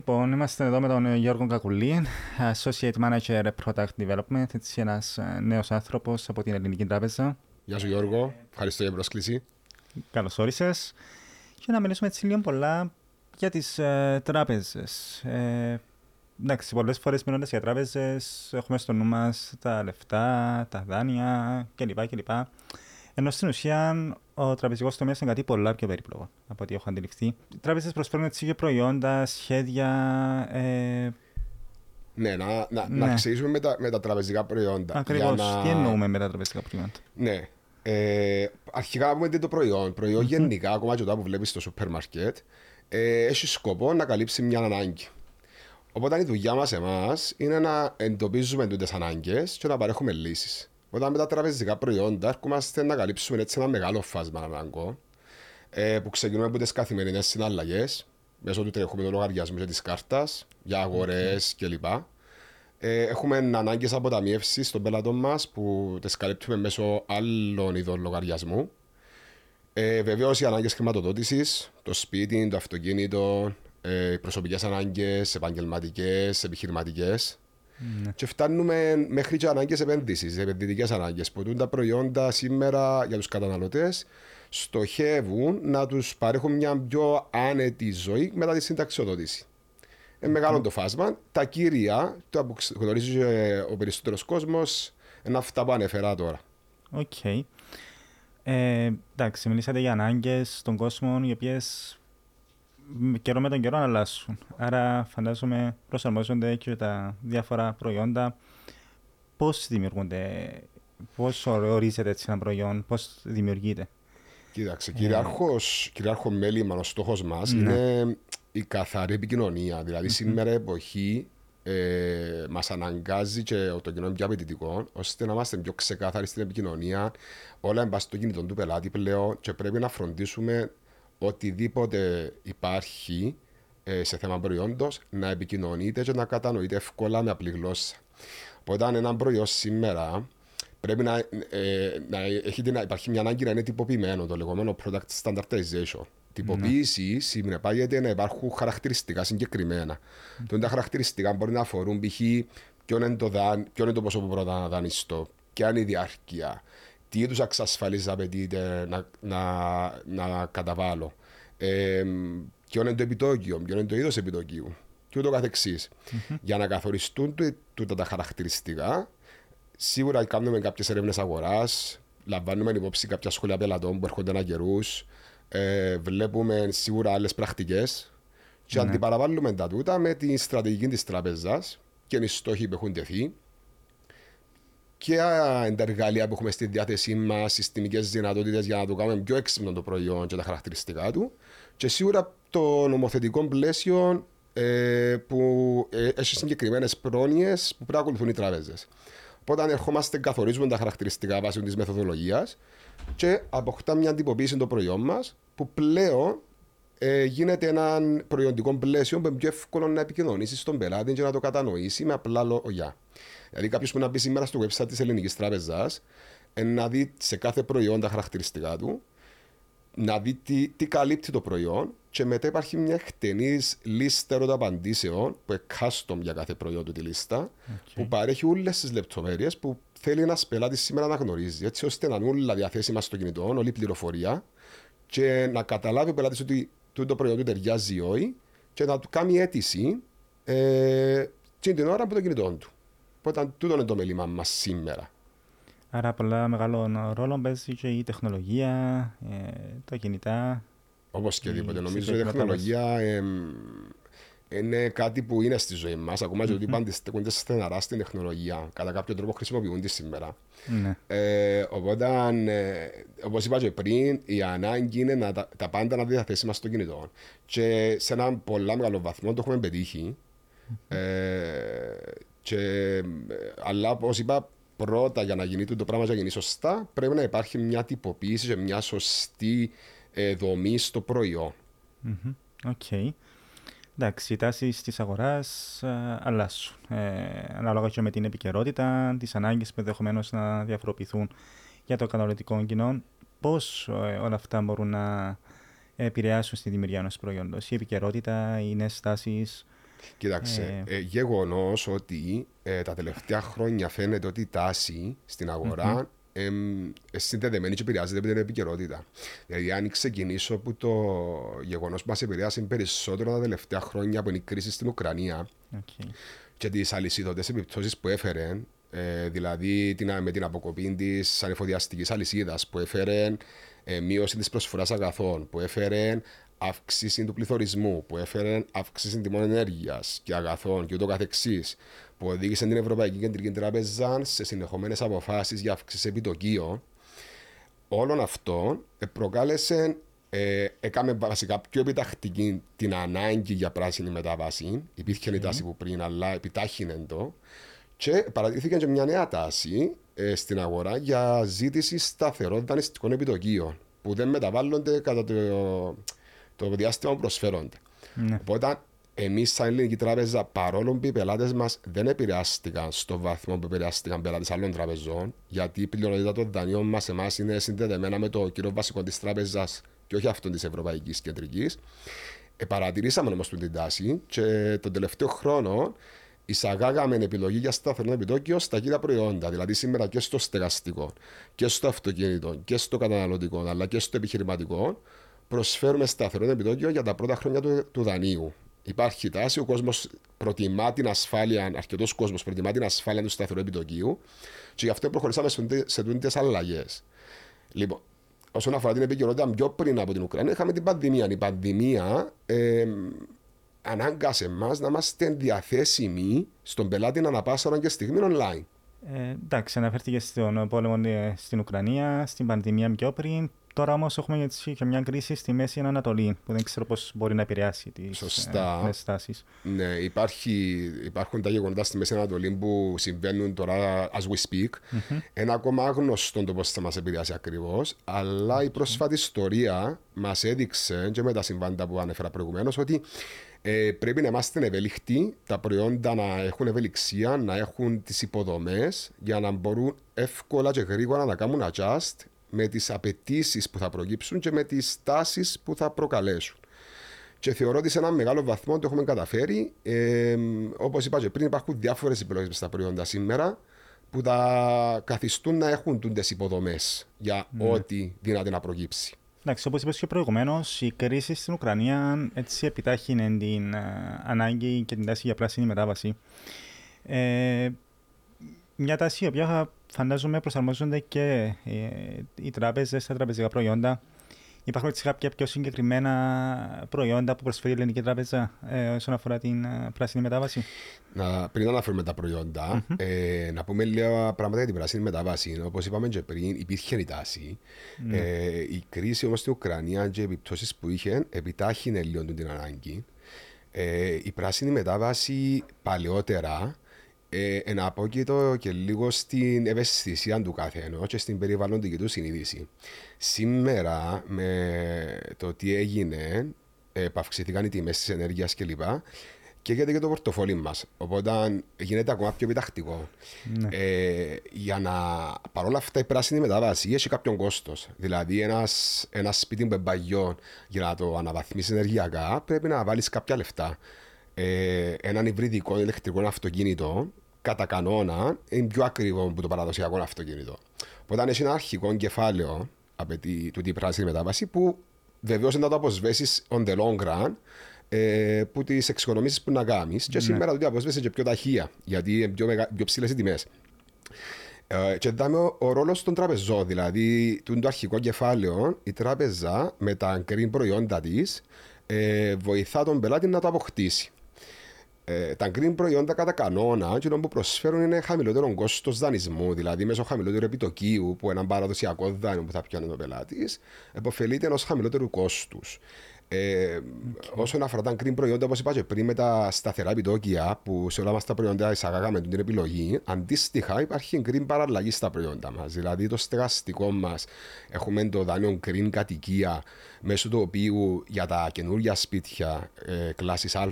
Λοιπόν, είμαστε εδώ με τον Γιώργο Κακουλή, Associate Manager Product Development, έτσι ένας ε, νέος άνθρωπος από την Ελληνική Τράπεζα. Γεια σου Γιώργο, ευχαριστώ για την πρόσκληση. Καλώς όρισες. Και να μιλήσουμε έτσι λίγο πολλά για τις ε, τράπεζες. Ε, εντάξει, πολλές φορές μιλώντας για τράπεζες έχουμε στο νου μας τα λεφτά, τα δάνεια κλπ. κλπ. Ενώ στην ουσία ο τραπεζικός τομέας είναι κάτι πολλά πιο περίπλοκο από ό,τι έχω αντιληφθεί. Οι τράπεζες προσφέρουν έτσι και προϊόντα, σχέδια. Ε... Ναι, να, να, ναι. να ξεκινήσουμε με τα, με τα τραπεζικά προϊόντα. Ακριβώς. Να... Τι εννοούμε με τα τραπεζικά προϊόντα; Ναι. Ε, αρχικά να πούμε τι είναι το προϊόν. Προϊόν mm-hmm. γενικά, ακόμα και που βλέπεις στο σούπερ μάρκετ, ε, έχει σκοπό να καλύψει μια ανάγκη. Οπότε η δουλειά μας εμάς είναι να εντοπίζουμε τι ανάγκες και να παρέχουμε λύσεις. Όταν με τα τραπεζικά προϊόντα έρχομαστε να καλύψουμε έτσι ένα μεγάλο φάσμα αναγκών ε, που ξεκινούμε από τις καθημερινές συναλλαγές μέσω του τρεχόμενου λογαριασμού και της κάρτας για αγορές okay. κλπ. Ε, έχουμε ανάγκες αποταμιεύση των πελατών μας που τις καλύπτουμε μέσω άλλων ειδών λογαριασμού. Ε, Βεβαίως οι ανάγκες χρηματοδότησης, το σπίτι, το αυτοκίνητο, ε, προσωπικές ανάγκες, επαγγελματικές, επιχειρηματικές. Ναι. Και φτάνουμε μέχρι και ανάγκες επένδυση, επενδυτικές ανάγκες. Που τα προϊόντα σήμερα για τους καταναλωτές στοχεύουν να τους παρέχουν μια πιο άνετη ζωή μετά τη συνταξιοδότηση. Είναι μεγάλο το φάσμα. Τα κύρια, το που γνωρίζει ο περισσότερος κόσμος, είναι αυτά που ανέφερα τώρα. OK. Okay. Ε, εντάξει, μιλήσατε για ανάγκες των κόσμων οι οποίες καιρό με τον καιρό αλλάσουν. Άρα φαντάζομαι προσαρμόζονται και τα διάφορα προϊόντα. Πώς δημιουργούνται, πώς ορίζεται έτσι ένα προϊόν, πώς δημιουργείται; Κοίταξε, κυριάρχος, κυριάρχο μέλημα, ο στόχος μας ναι. είναι η καθαρή επικοινωνία. Δηλαδή mm-hmm. σήμερα η εποχή ε, μας αναγκάζει και το κοινό είναι πιο απαιτητικό, ώστε να είμαστε πιο ξεκάθαροι στην επικοινωνία. Όλα είναι στο κινητό του πελάτη πλέον και πρέπει να φροντίσουμε οτιδήποτε υπάρχει ε, σε θέμα προϊόντος να επικοινωνείται και να κατανοείται εύκολα με απλή γλώσσα. Οπότε, αν ένα προϊόν σήμερα πρέπει να, ε, να, έχει, να υπάρχει μια ανάγκη να είναι τυποποιημένο, το λεγόμενο product standardization. Τυποποίηση mm. συνεπάγεται να υπάρχουν χαρακτηριστικά συγκεκριμένα. Mm. Τότε τα χαρακτηριστικά μπορεί να αφορούν π.χ. ποιο είναι το, δάν, ποιο είναι το ποσό που πρώτα να δανειστώ, ποια είναι η διάρκεια, τι είδου εξασφαλίζεις απαιτείται να, να, να καταβάλω, ε, ποιο είναι το επιτόκιο, ποιο είναι το είδος επιτοκίου και ούτω καθεξής. Mm-hmm. Για να καθοριστούν τούτα τα χαρακτηριστικά, σίγουρα κάνουμε κάποιες έρευνες αγοράς, λαμβάνουμε υπόψη κάποια σχόλια πελατών που έρχονται ένα καιρούς, ε, βλέπουμε σίγουρα άλλες πρακτικές και mm-hmm. αντιπαραβάλλουμε τα τούτα με τη στρατηγική της τράπεζα και οι στόχοι που έχουν τεθεί και τα εργαλεία που έχουμε στη διάθεσή μας, συστημικές δυνατότητες για να το κάνουμε πιο έξυπνο το προϊόν και τα χαρακτηριστικά του. Και σίγουρα το νομοθετικό πλαίσιο ε, που ε, έχει συγκεκριμένες πρόνοιες που πρέπει να ακολουθούν οι τράπεζες. Οπότε, αν ερχόμαστε, καθορίζουμε τα χαρακτηριστικά βάσει της μεθοδολογίας και αποκτά μια τυποποίηση το προϊόν μας που πλέον ε, γίνεται ένα προϊόντικό πλαίσιο που είναι πιο εύκολο να επικοινωνήσεις στον πελάτη και να το κατανοήσει με απλά λόγια. Δηλαδή, κάποιος που να μπει σήμερα στο website της Ελληνικής Τράπεζας, να δει σε κάθε προϊόν τα χαρακτηριστικά του, να δει τι, τι καλύπτει το προϊόν και μετά υπάρχει μια εκτενή λίστα ερωταπαντήσεων που είναι custom για κάθε προϊόν του τη λίστα, okay. που παρέχει όλες τις λεπτομέρειες που θέλει ένας πελάτης σήμερα να γνωρίζει, έτσι ώστε να είναι όλα διαθέσιμα στο κινητό, όλη η πληροφορία και να καταλάβει ο πελάτης ότι το προϊόν του ταιριάζει ή όχι και να του κάνει αίτηση ε, την ώρα από το κινητό του. Οπότε τούτο είναι το μέλημα μα σήμερα. Άρα πολλά μεγάλο ρόλο παίζει και η τεχνολογία, ε, τα κινητά. Όπω και τίποτε. Νομίζω η τεχνολογία ε, είναι κάτι που είναι στη ζωή μα. Ακόμα και ότι πάντα στέκονται στεναρά στην τεχνολογία. Κατά κάποιο τρόπο χρησιμοποιούνται σήμερα. Ναι. Ε, οπότε, ε, όπω είπα και πριν, η ανάγκη είναι να, τα, τα πάντα να διαθέσιμα στο κινητό. Και σε έναν πολύ μεγάλο βαθμό το έχουμε πετύχει. Ε, και, ε, αλλά όπως είπα, πρώτα για να γίνει το πράγμα για να γίνει σωστά, πρέπει να υπάρχει μια τυποποίηση και μια σωστή ε, δομή στο προϊόν. OK. Okay. Εντάξει, οι τάσεις της αγοράς ε, αλλάσουν. Ε, ανάλογα και με την επικαιρότητα, τις ανάγκες που ενδεχομένως να διαφοροποιηθούν για το καταναλωτικό κοινό. Πώς ε, όλα αυτά μπορούν να επηρεάσουν στη δημιουργία ενός προϊόντος, η επικαιρότητα, οι νέες τάσεις, Κοίταξε, ε, γεγονός ότι ε, τα τελευταία χρόνια φαίνεται ότι η τάση στην αγορά ε, συνδεδεμένη και επηρεάζεται από την επικαιρότητα. Δηλαδή, αν ξεκινήσω από το γεγονός που μας επηρεάσει περισσότερο τα τελευταία χρόνια από την κρίση στην Ουκρανία Okay. και τις αλυσίδωτες επιπτώσεις που έφερε, ε, δηλαδή την, με την αποκοπή της ανεφοδιαστικής αλυσίδας που έφερε ε, μείωση της προσφοράς αγαθών, που έφερε αύξηση του πληθωρισμού, που έφερε αύξηση τιμών ενέργειας και αγαθών και ούτω καθεξής, που οδήγησε την Ευρωπαϊκή Κεντρική Τράπεζα σε συνεχόμενες αποφάσεις για αύξηση επιτοκίων. Όλων αυτών ε, προκάλεσε, ε, έκαμε βασικά πιο επιτακτική την ανάγκη για πράσινη μετάβαση. Υπήρχε η τάση που πριν, αλλά επιτάχυνε το. Και παρατηρήθηκε και μια νέα τάση ε, στην αγορά για ζήτηση σταθερών δανειστικών επιτοκίων που δεν μεταβάλλονται κατά το, το διάστημα που προσφέρονται. Ναι. Οπότε, εμείς, σαν ελληνική τράπεζα, παρόλο που οι πελάτες μας δεν επηρεάστηκαν στο βαθμό που επηρεάστηκαν πελάτες άλλων τραπεζών, γιατί η πλειονότητα των δανείων μας εμάς είναι συνδεδεμένα με το κύριο βασικό της τράπεζας και όχι αυτό της Ευρωπαϊκής Κεντρικής. Ε, παρατηρήσαμε όμως την τάση και τον τελευταίο χρόνο εισαγάγαμε επιλογή για σταθερό επιτόκιο στα κύρια προϊόντα. Δηλαδή σήμερα και στο στεγαστικό και στο αυτοκίνητο και στο καταναλωτικό αλλά και στο επιχειρηματικό προσφέρουμε σταθερό επιτόκιο για τα πρώτα χρόνια του, του δανείου. Υπάρχει τάση, ο κόσμος προτιμά την ασφάλεια, αρκετός κόσμος προτιμά την ασφάλεια του σταθερού επιτοκίου και γι' αυτό προχωρήσαμε σε τούντε αλλαγές. Λοιπόν, όσον αφορά την επικαιρότητα, πιο πριν από την Ουκρανία, είχαμε την πανδημία. Η πανδημία ε, ανάγκασε εμάς να είμαστε διαθέσιμοι στον πελάτη ανά πάσα και στιγμή online. Ε, εντάξει, αναφέρθηκε στον πόλεμο ε, στην Ουκρανία, στην πανδημία πιο πριν. Τώρα όμως έχουμε και μια κρίση στη Μέση Ανατολή που δεν ξέρω πώς μπορεί να επηρεάσει τις στάσει. Ναι, υπάρχει, υπάρχουν τα γεγονότα στη Μέση Ανατολή που συμβαίνουν τώρα as we speak. Mm-hmm. Ένα ακόμα άγνωστο το πώς θα μας επηρεάσει ακριβώς, αλλά mm-hmm. η πρόσφατη ιστορία μας έδειξε και με τα συμβάντα που ανέφερα προηγουμένως ότι ε, πρέπει να είμαστε ευέλικτοι, τα προϊόντα να έχουν ευελιξία, να έχουν τις υποδομές για να μπορούν εύκολα και γρήγορα να κάνουν adjust με τις απαιτήσεις που θα προκύψουν και με τις τάσεις που θα προκαλέσουν. Και θεωρώ ότι σε έναν μεγάλο βαθμό το έχουμε καταφέρει. Ε, Όπως είπα και πριν, υπάρχουν διάφορες επιλογέ στα προϊόντα σήμερα που θα καθιστούν να έχουν τούντες υποδομές για mm. ό,τι δυνατή να προκύψει. Εντάξει, όπως είπες και προηγουμένως, η κρίση στην Ουκρανία έτσι επιτάχυνε την uh, ανάγκη και την τάση για πράσινη μετάβαση. Ε, μια τάση η οποία φαντάζομαι προσαρμόζονται και ε, οι τράπεζες στα τραπεζικά προϊόντα Υπάρχουν έτσι κάποια πιο συγκεκριμένα προϊόντα που προσφέρει η Ελληνική Τράπεζα ε, όσον αφορά την ε, πράσινη μετάβαση; Να, πριν αναφέρουμε τα προϊόντα, mm-hmm. ε, να πούμε λίγα πράγματα για την πράσινη μετάβαση. Όπως είπαμε και πριν, υπήρχε η τάση. Mm. Ε, η κρίση όμως στην Ουκρανία και οι επιπτώσεις που είχε επιτάχυνε λίγο την ανάγκη. Ε, η πράσινη μετάβαση παλαιότερα ε, εναπόκειτο και λίγο στην ευαισθησία του καθένα και στην περιβαλλοντική του συνείδηση. Σήμερα, με το τι έγινε, επαυξηθήκαν οι τιμές της ενέργειας κλπ. Και γιατί και το πορτοφόλι μας. Οπότε γίνεται ακόμα πιο επιτακτικό. Ναι. Ε, για να. παρόλα αυτά, η πράσινη μετάβαση έχει κάποιον κόστος. Δηλαδή, ένας σπίτι με μπαγιό για να το αναβαθμίσεις ενεργειακά πρέπει να βάλεις κάποια λεφτά. Ε, έναν υβριδικό ηλεκτρικό αυτοκίνητο κατά κανόνα είναι πιο ακριβό από το παραδοσιακό αυτοκίνητο. Οπότε έχει ένα αρχικό κεφάλαιο απαιτεί τούτη πράσινη μετάβαση που βεβαίως να το αποσβέσεις on the long run ε, που τις εξοικονομήσεις που να κάνεις. Και ναι. σήμερα το αποσβέσει και πιο ταχεία γιατί είναι πιο, πιο ψηλές οι τιμές. Ε, και δάμε ο, ο ρόλος των τραπεζών. Δηλαδή, το αρχικό κεφάλαιο, η τράπεζα με τα green προϊόντα της ε, βοηθά τον πελάτη να το αποκτήσει. Ε, τα green προϊόντα κατά κανόνα και που προσφέρουν είναι χαμηλότερο κόστος δανεισμού, δηλαδή μέσω χαμηλότερου επιτοκίου που έναν παραδοσιακό δάνειο που θα πιάνει ο πελάτης, επωφελείται ενός χαμηλότερου κόστους. Ε, okay. Όσον αφορά τα green προϊόντα, όπως είπα και πριν, με τα σταθερά επιτόκια που σε όλα μας τα προϊόντα εισαγάγαμε την επιλογή, αντίστοιχα υπάρχει green παραλλαγή στα προϊόντα μας. Δηλαδή, το στεγαστικό μας έχουμε το δάνειο green κατοικία, μέσω του οποίου για τα καινούργια σπίτια ε, κλάση Α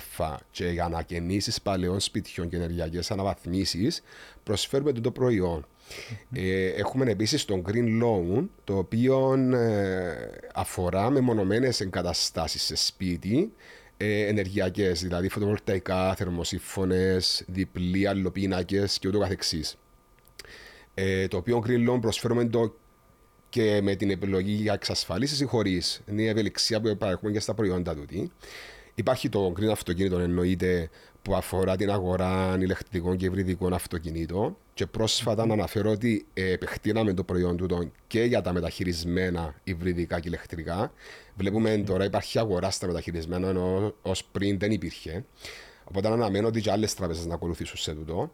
και για ανακαινήσεις παλαιών σπιτιών και ενεργειακές αναβαθμίσεις, προσφέρουμε το προϊόν. Ε, έχουμε επίσης το Green Loan, το οποίο ε, αφορά μεμονωμένες εγκαταστάσεις σε σπίτι ε, ενεργειακές, δηλαδή φωτοβολταϊκά, θερμοσύφωνε, διπλή αλλοπίνακε και ούτω καθεξής. Ε, το οποίο Green Loan προσφέρουμε το και με την επιλογή για εξασφαλίσεις ή χωρίς. Είναι η ευελιξία που παρέχουμε και στα προϊόντα του. Υπάρχει το green αυτοκίνητο, εννοείται, που αφορά την αγορά ηλεκτρικών και υβριδικών αυτοκινήτων. Και πρόσφατα να αναφέρω ότι ε, επεκτείναμε το προϊόν του και για τα μεταχειρισμένα υβριδικά και ηλεκτρικά. Βλέπουμε τώρα υπάρχει αγορά στα μεταχειρισμένα, ενώ ως πριν δεν υπήρχε. Οπότε αναμένω ότι και άλλες τράπεζες να ακολουθήσουν σε τούτο.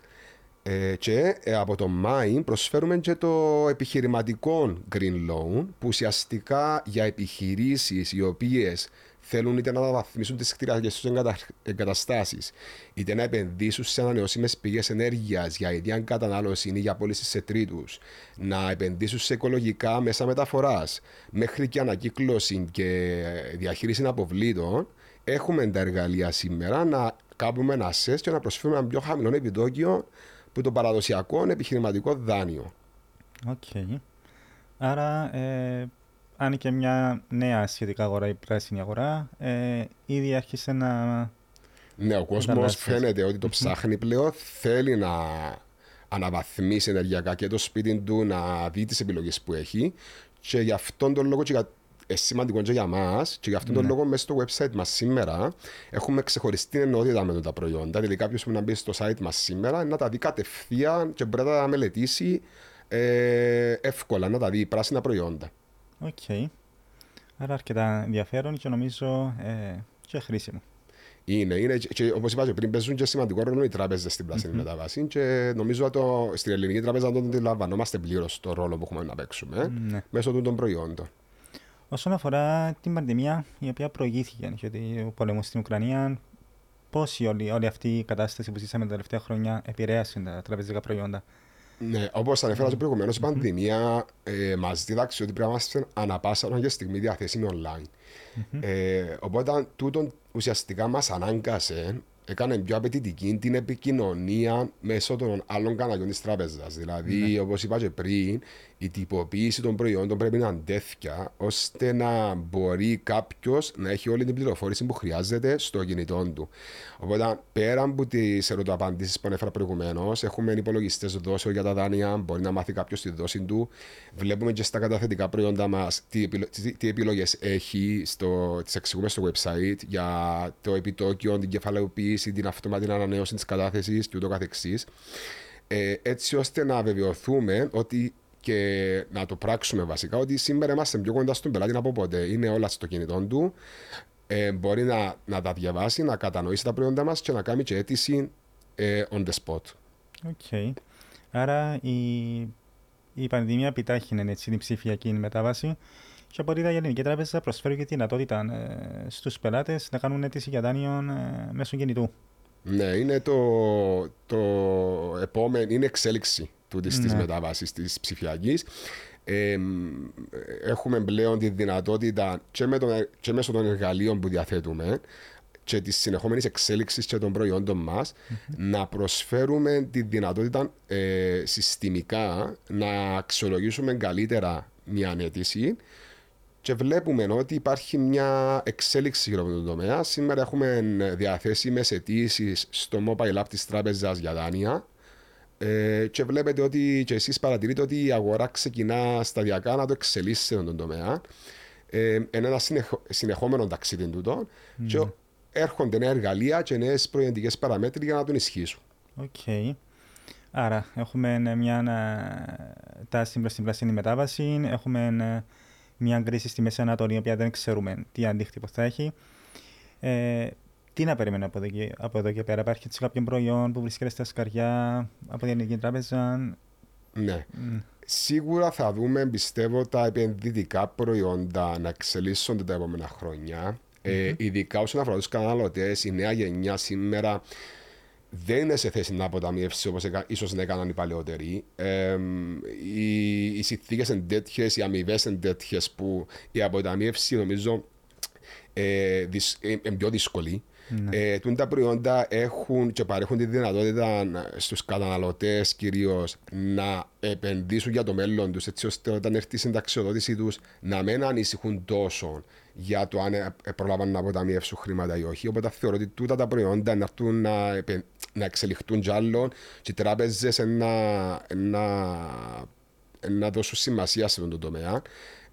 Ε, και ε, από το Μάη προσφέρουμε και το επιχειρηματικό Green Loan που ουσιαστικά για επιχειρήσεις οι οποίες θέλουν είτε να αναβαθμίσουν τις κτηριακέ τους εγκαταστάσεις, είτε να επενδύσουν σε ανανεώσιμες πηγές ενέργειας για ίδια κατανάλωση ή για πώληση σε τρίτους, να επενδύσουν σε οικολογικά μέσα μεταφοράς, μέχρι και ανακύκλωση και διαχείριση αποβλήτων, έχουμε τα εργαλεία σήμερα να κάνουμε ένα σες και να προσφέρουμε ένα πιο χαμηλό επιτόκιο που το παραδοσιακό επιχειρηματικό δάνειο. OK. Okay. Άρα, ε, αν και μια νέα σχετικά αγορά, η πράσινη αγορά, ε, ήδη άρχισε να. Ναι, ο κόσμος φαίνεται ότι το ψάχνει πλέον, θέλει να αναβαθμίσει ενεργειακά και το σπίτι του, να δει τις επιλογές που έχει. Και γι' αυτόν τον λόγο και για ε, σημαντικό και για εμάς και γι' αυτόν τον ναι. λόγο μέσα στο website μας σήμερα έχουμε ξεχωριστή ενότητα με τα προϊόντα. Δηλαδή, κάποιος που να μπει στο site μας σήμερα να τα δει κατευθείαν και μπορεί να τα μελετήσει ε, εύκολα, να τα δει πράσινα προϊόντα. OK. Okay. Άρα αρκετά ενδιαφέρον και νομίζω ε, και χρήσιμο. Είναι, είναι και, και όπως είπα και πριν παίζουν και σημαντικό ρόλο οι τράπεζες στην πράσινη mm-hmm. μεταβάση και νομίζω ότι στην ελληνική τράπεζα δεν αντιλαμβανόμαστε πλήρως το ρόλο που έχουμε να παίξουμε mm-hmm. μέσω των προϊόντων. Όσον αφορά την πανδημία η οποία προηγήθηκε, γιατί ο πόλεμο στην Ουκρανία, πώς όλη, όλη αυτή η κατάσταση που ζήσαμε τα τελευταία χρόνια επηρέασε τα τραπεζικά προϊόντα; Ναι, όπως ανέφερα και προηγουμένως, η πανδημία ε, μας δίδαξε ότι πρέπει να είμαστε ανα πάσα και στιγμή διαθέσιμοι online. Ε, οπότε, τούτο ουσιαστικά μας ανάγκασε έκανε πιο απαιτητική την επικοινωνία μέσω των άλλων καναλιών της τράπεζας. Δηλαδή, ναι. όπως είπα και πριν, η τυποποίηση των προϊόντων πρέπει να είναι τέτοια ώστε να μπορεί κάποιος να έχει όλη την πληροφόρηση που χρειάζεται στο κινητό του. Οπότε, πέρα από τις ερωτοαπαντήσεις που ανέφερα προηγουμένως, έχουμε υπολογιστές δόσεων για τα δάνεια, μπορεί να μάθει κάποιος τη δόση του. Βλέπουμε και στα καταθετικά προϊόντα μας τι, τι, τι επιλογές έχει, τις εξηγούμε στο website για το επιτόκιο, την κεφαλαιοποίηση, την αυτόματη ανανέωση της κατάθεσης κ.ο.κ. Ε, έτσι ώστε να βεβαιωθούμε ότι και να το πράξουμε βασικά ότι σήμερα είμαστε πιο κοντά στον πελάτη από ποτέ. Είναι όλα στο κινητό του. Ε, μπορεί να, να τα διαβάσει, να κατανοήσει τα προϊόντα μας και να κάνει και αίτηση ε, on the spot. OK. Okay. Άρα η, η πανδημία επιτάχυνε έτσι, την ψηφιακή μετάβαση και από ό,τι η Ελληνική Τράπεζα προσφέρει και τη δυνατότητα ε, στους πελάτες να κάνουν αίτηση για δάνειο ε, μέσω κινητού; Ναι, είναι το, το επόμενο, είναι εξέλιξη τούτη ναι. τη μετάβασης της ψηφιακής. Ε, έχουμε πλέον τη δυνατότητα και, με τον, και μέσω των εργαλείων που διαθέτουμε και της συνεχόμενης εξέλιξης και των προϊόντων μας mm-hmm. να προσφέρουμε τη δυνατότητα ε, συστημικά να αξιολογήσουμε καλύτερα μια ανέτηση και βλέπουμε ότι υπάρχει μια εξέλιξη γύρω από τον τομέα. Σήμερα έχουμε διαθέσιμες αιτήσεις στο mobile app της τράπεζας για δάνεια ε, και βλέπετε ότι και εσείς παρατηρείτε ότι η αγορά ξεκινά σταδιακά να το εξελίσσει σε τον τομέα. Ε, είναι ένα συνεχόμενο ταξίδι τούτο mm. και έρχονται νέα εργαλεία και νέες προϊόντικες παραμέτροι για να τον ενισχύσουν. OK. Okay. Άρα, έχουμε μια τάση προς την πράσινη μετάβαση, έχουμε μια κρίση στη Μέση Ανατολή, η οποία δεν ξέρουμε τι αντίκτυπο θα έχει. Ε, τι να περιμένω από εδώ, και, από εδώ και πέρα, υπάρχει κάποιο προϊόν που βρίσκεται στα σκαριά από την Ελληνική Τράπεζα. Ναι. Mm. Σίγουρα θα δούμε, πιστεύω, τα επενδυτικά προϊόντα να εξελίσσονται τα επόμενα χρόνια. Mm-hmm. Ε, ειδικά όσον αφορά τους καταναλωτές, η νέα γενιά σήμερα δεν είναι σε θέση να αποταμιεύσει όπως ίσως να έκαναν οι παλαιότεροι. Ε, οι οι συνθήκες είναι τέτοιες, οι αμοιβές είναι τέτοιες που η αποταμίευση νομίζω ε, δυς, ε, ε, πιο δύσκολη. Ναι. Ε, τα προϊόντα έχουν και παρέχουν τη δυνατότητα στους καταναλωτές κυρίως να επενδύσουν για το μέλλον τους έτσι ώστε όταν έρθει η συνταξιοδότησή τους να μην ανησυχούν τόσο για το αν ε, προλάβαν να αποταμιεύσουν χρήματα ή όχι. Οπότε θεωρώ ότι τούτα τα προϊόντα να έρθουν να, να εξελιχθούν κι άλλων και οι τράπεζες να, να, να δώσουν σημασία σε αυτό το τομέα.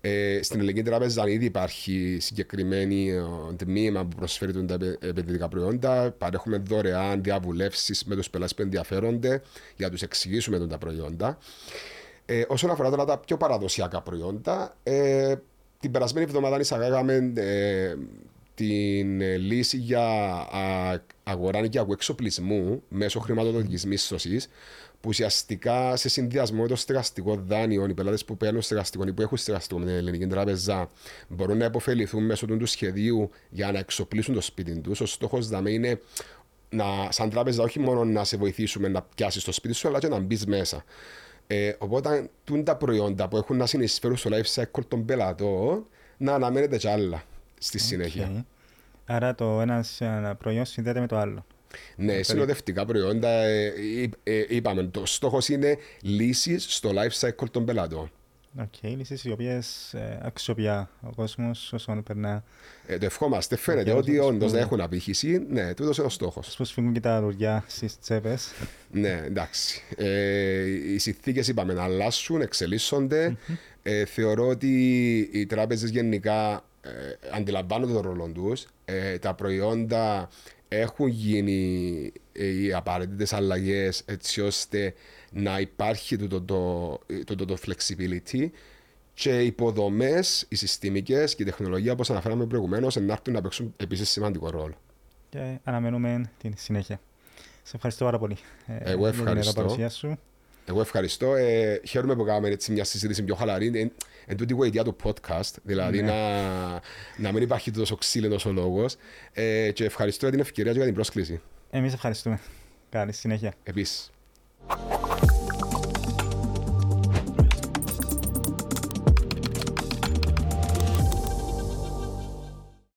Ε, στην Ελληνική Τράπεζα ήδη υπάρχει συγκεκριμένη ε, τμήμα που προσφέρει τα επενδυτικά προϊόντα. Παρέχουμε δωρεάν διαβουλεύσεις με τους πελάτες που ενδιαφέρονται για να τους εξηγήσουμε τα προϊόντα. Ε, όσον αφορά τώρα τα πιο παραδοσιακά προϊόντα, ε, την περασμένη εβδομάδα εισαγάγαμε ε, την λύση για αγορά νοικιακού εξοπλισμού μέσω χρηματοδοτικής μίσθωσης, που ουσιαστικά σε συνδυασμό με το στεγαστικό δάνειο, οι πελάτες που παίρνουν στεγαστικό ή που έχουν στεγαστικό με την ελληνική τράπεζα μπορούν να υποφεληθούν μέσω του σχεδίου για να εξοπλίσουν το σπίτι τους. Ο στόχος δηλαδή είναι να, σαν τράπεζα όχι μόνο να σε βοηθήσουμε να πιάσεις το σπίτι σου, αλλά και να μπεις μέσα. Ε, οπότε, τούν τα προϊόντα που έχουν να συνεισφέρουν στο life cycle των πελατών να αναμένεται κι άλλα στη συνέχεια. Άρα το ένας προϊόν συνδέεται με το άλλο. Ναι, συνοδευτικά προϊόντα. Ε, ε, είπαμε, το στόχος είναι λύσεις στο life cycle των πελατών. Οκ, okay, λύσεις οι οποίες ε, αξιοποιεί ο κόσμος όσο περνά. Ε, το ευχόμαστε. Φαίνεται ότι όντως δεν έχουν απήχηση. Ναι, τούτος είναι ο στόχος. Πώ φύγουν και τα δουλειά στις τσέπες. ναι, εντάξει. Ε, οι συνθήκες είπαμε να αλλάσουν, εξελίσσονται. ε, θεωρώ ότι οι τράπεζες γενικά ε, αντιλαμβάνονται τον ρόλο τους. Ε, τα προϊόντα έχουν γίνει ε, οι απαραίτητες αλλαγές έτσι ώστε να υπάρχει το, το, το, το, το flexibility και οι υποδομές, οι συστημικές και η τεχνολογία, όπως αναφέραμε προηγουμένως, να έρθουν να παίξουν επίσης σημαντικό ρόλο. Και αναμένουμε την συνέχεια. Σε ευχαριστώ πάρα πολύ. Ε, Εγώ ευχαριστώ. Για την παρουσία σου. Εγώ ευχαριστώ. Ε, χαίρομαι που κάναμε έτσι μια συζήτηση πιο χαλαρή. Εν, εν τούτη η ιδέα του podcast, δηλαδή ναι. να, να μην υπάρχει τόσο ξύλινο ο λόγος. Ε, και ευχαριστώ για την ευκαιρία και για την πρόσκληση. Εμείς ευχαριστούμε. Καλή συνέχεια. Επίσης.